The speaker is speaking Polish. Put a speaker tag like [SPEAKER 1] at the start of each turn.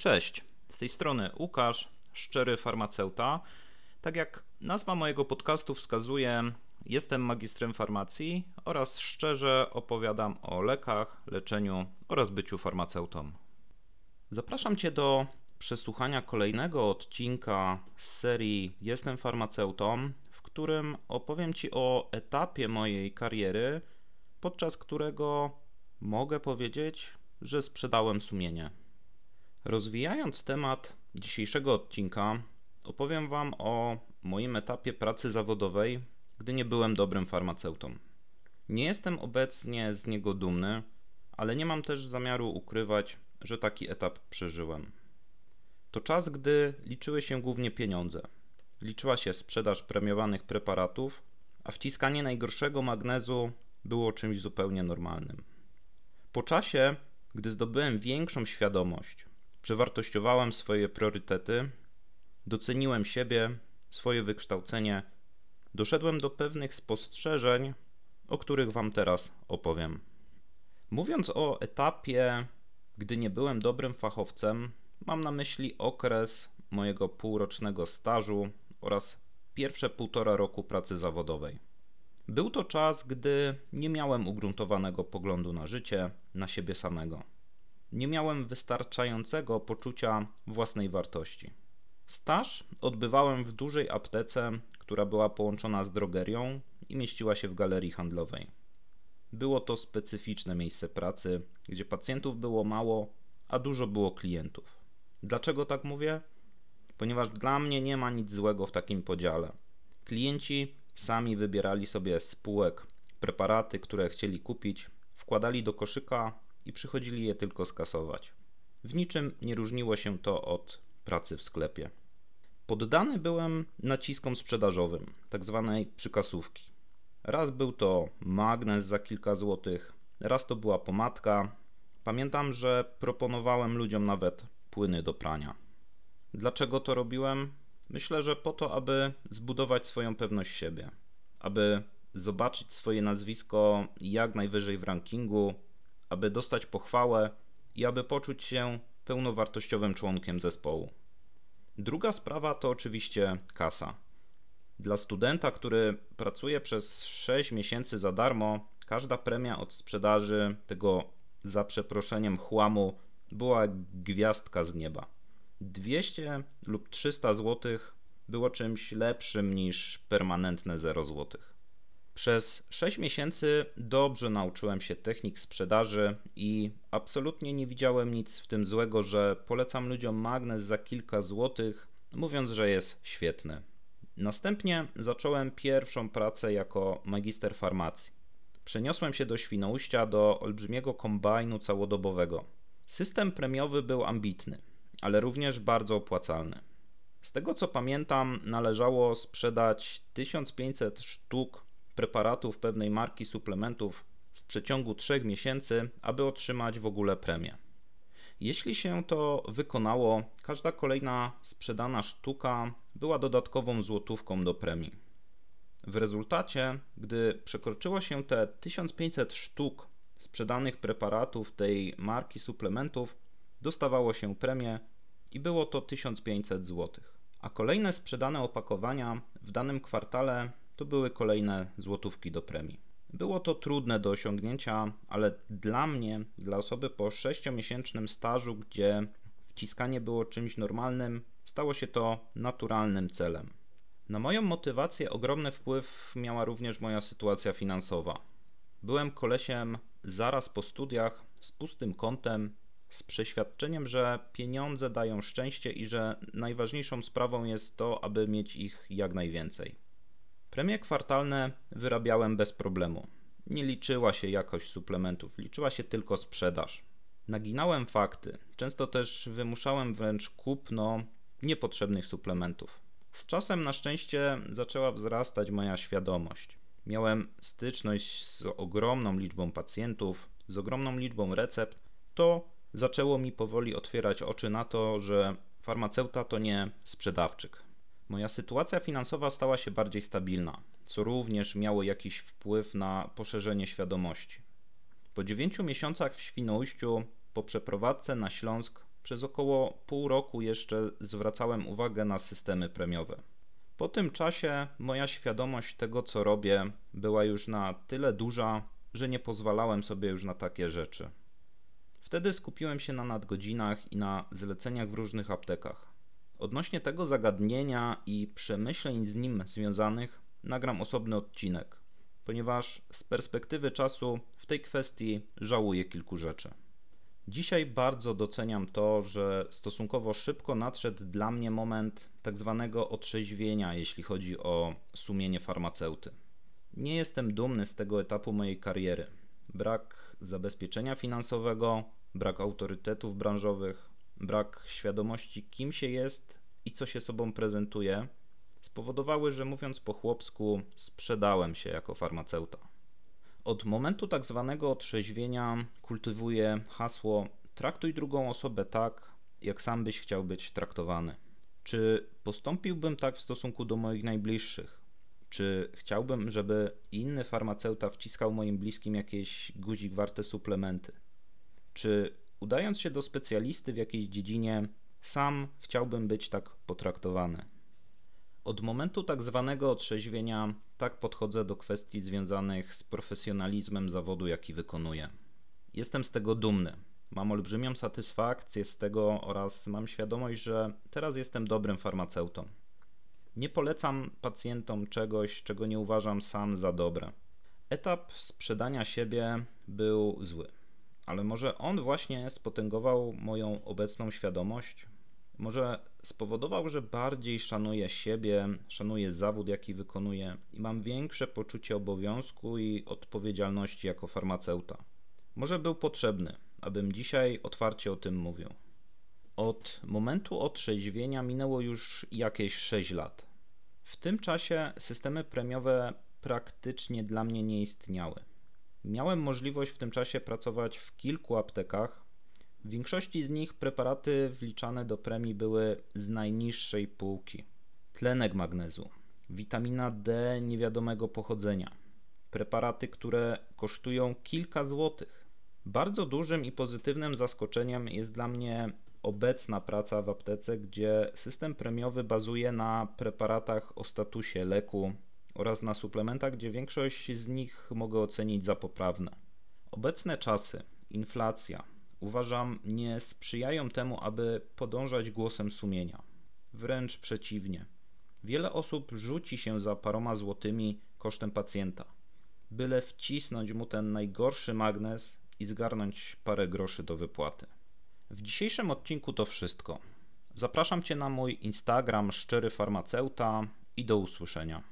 [SPEAKER 1] Cześć, z tej strony Łukasz, szczery farmaceuta. Tak jak nazwa mojego podcastu wskazuje, jestem magistrem farmacji oraz szczerze opowiadam o lekach, leczeniu oraz byciu farmaceutą. Zapraszam Cię do przesłuchania kolejnego odcinka z serii Jestem farmaceutą, w którym opowiem Ci o etapie mojej kariery, podczas którego mogę powiedzieć, że sprzedałem sumienie. Rozwijając temat dzisiejszego odcinka, opowiem Wam o moim etapie pracy zawodowej, gdy nie byłem dobrym farmaceutą. Nie jestem obecnie z niego dumny, ale nie mam też zamiaru ukrywać, że taki etap przeżyłem. To czas, gdy liczyły się głównie pieniądze. Liczyła się sprzedaż premiowanych preparatów, a wciskanie najgorszego magnezu było czymś zupełnie normalnym. Po czasie, gdy zdobyłem większą świadomość, przewartościowałem swoje priorytety, doceniłem siebie, swoje wykształcenie, doszedłem do pewnych spostrzeżeń, o których Wam teraz opowiem. Mówiąc o etapie, gdy nie byłem dobrym fachowcem, mam na myśli okres mojego półrocznego stażu oraz pierwsze półtora roku pracy zawodowej. Był to czas, gdy nie miałem ugruntowanego poglądu na życie, na siebie samego nie miałem wystarczającego poczucia własnej wartości. Staż odbywałem w dużej aptece, która była połączona z drogerią i mieściła się w galerii handlowej. Było to specyficzne miejsce pracy, gdzie pacjentów było mało, a dużo było klientów. Dlaczego tak mówię? Ponieważ dla mnie nie ma nic złego w takim podziale. Klienci sami wybierali sobie spółek preparaty, które chcieli kupić, wkładali do koszyka i przychodzili je tylko skasować. W niczym nie różniło się to od pracy w sklepie. Poddany byłem naciskom sprzedażowym, tak zwanej przykasówki. Raz był to magnes za kilka złotych, raz to była pomadka. Pamiętam, że proponowałem ludziom nawet płyny do prania. Dlaczego to robiłem? Myślę, że po to, aby zbudować swoją pewność siebie, aby zobaczyć swoje nazwisko jak najwyżej w rankingu, aby dostać pochwałę i aby poczuć się pełnowartościowym członkiem zespołu. Druga sprawa to oczywiście kasa. Dla studenta, który pracuje przez 6 miesięcy za darmo, każda premia od sprzedaży tego za przeproszeniem chłamu była gwiazdka z nieba. 200 lub 300 zł było czymś lepszym niż permanentne 0 złotych. Przez 6 miesięcy dobrze nauczyłem się technik sprzedaży i absolutnie nie widziałem nic w tym złego, że polecam ludziom magnes za kilka złotych, mówiąc, że jest świetny. Następnie zacząłem pierwszą pracę jako magister farmacji. Przeniosłem się do Świnoujścia do olbrzymiego kombajnu całodobowego. System premiowy był ambitny, ale również bardzo opłacalny. Z tego co pamiętam, należało sprzedać 1500 sztuk preparatów pewnej marki suplementów w przeciągu 3 miesięcy, aby otrzymać w ogóle premię. Jeśli się to wykonało, każda kolejna sprzedana sztuka była dodatkową złotówką do premii. W rezultacie, gdy przekroczyło się te 1500 sztuk sprzedanych preparatów tej marki suplementów, dostawało się premię i było to 1500 zł. A kolejne sprzedane opakowania w danym kwartale to były kolejne złotówki do premii. Było to trudne do osiągnięcia, ale dla mnie, dla osoby po 6-miesięcznym stażu, gdzie wciskanie było czymś normalnym, stało się to naturalnym celem. Na moją motywację ogromny wpływ miała również moja sytuacja finansowa. Byłem kolesiem zaraz po studiach z pustym kątem, z przeświadczeniem, że pieniądze dają szczęście i że najważniejszą sprawą jest to, aby mieć ich jak najwięcej. Premie kwartalne wyrabiałem bez problemu. Nie liczyła się jakość suplementów, liczyła się tylko sprzedaż. Naginałem fakty, często też wymuszałem wręcz kupno niepotrzebnych suplementów. Z czasem na szczęście zaczęła wzrastać moja świadomość. Miałem styczność z ogromną liczbą pacjentów, z ogromną liczbą recept. To zaczęło mi powoli otwierać oczy na to, że farmaceuta to nie sprzedawczyk. Moja sytuacja finansowa stała się bardziej stabilna, co również miało jakiś wpływ na poszerzenie świadomości. Po dziewięciu miesiącach w Świnoujściu, po przeprowadzce na Śląsk, Przez około pół roku jeszcze zwracałem uwagę na systemy premiowe. Po tym czasie moja świadomość tego, co robię, była już na tyle duża, że nie pozwalałem sobie już na takie rzeczy. Wtedy skupiłem się na nadgodzinach i na zleceniach w różnych aptekach. Odnośnie tego zagadnienia i przemyśleń z nim związanych nagram osobny odcinek, ponieważ z perspektywy czasu w tej kwestii żałuję kilku rzeczy. Dzisiaj bardzo doceniam to, że stosunkowo szybko nadszedł dla mnie moment tak zwanego otrzeźwienia, jeśli chodzi o sumienie farmaceuty. Nie jestem dumny z tego etapu mojej kariery. Brak zabezpieczenia finansowego, brak autorytetów branżowych, brak świadomości, kim się jest i co się sobą prezentuje, spowodowały, że mówiąc po chłopsku, sprzedałem się jako farmaceuta. Od momentu tak zwanego otrzeźwienia kultywuję hasło traktuj drugą osobę tak, jak sam byś chciał być traktowany. Czy postąpiłbym tak w stosunku do moich najbliższych? Czy chciałbym, żeby inny farmaceuta wciskał moim bliskim jakieś guzik warte suplementy? Czy udając się do specjalisty w jakiejś dziedzinie, sam chciałbym być tak potraktowany? Od momentu tak zwanego otrzeźwienia tak podchodzę do kwestii związanych z profesjonalizmem zawodu, jaki wykonuję. Jestem z tego dumny. Mam olbrzymią satysfakcję z tego oraz mam świadomość, że teraz jestem dobrym farmaceutą. Nie polecam pacjentom czegoś, czego nie uważam sam za dobre. Etap sprzedania siebie był zły, ale może on właśnie spotęgował moją obecną świadomość, może spowodował, że bardziej szanuję siebie, szanuję zawód, jaki wykonuję i mam większe poczucie obowiązku i odpowiedzialności jako farmaceuta. Może był potrzebny, abym dzisiaj otwarcie o tym mówił. Od momentu otrzeźwienia minęło już jakieś 6 lat. W tym czasie systemy premiowe praktycznie dla mnie nie istniały. Miałem możliwość w tym czasie pracować w kilku aptekach, w większości z nich preparaty wliczane do premii były z najniższej półki. Tlenek magnezu, witamina D niewiadomego pochodzenia, preparaty, które kosztują kilka złotych. Bardzo dużym i pozytywnym zaskoczeniem jest dla mnie obecna praca w aptece, gdzie system premiowy bazuje na preparatach o statusie leku oraz na suplementach, gdzie większość z nich mogę ocenić za poprawne. Obecne czasy, inflacja, uważam, nie sprzyjają temu, aby podążać głosem sumienia. Wręcz przeciwnie. Wiele osób rzuci się za paroma złotymi kosztem pacjenta, byle wcisnąć mu ten najgorszy magnes i zgarnąć parę groszy do wypłaty. W dzisiejszym odcinku to wszystko. Zapraszam Cię na mój Instagram szczery farmaceuta i do usłyszenia.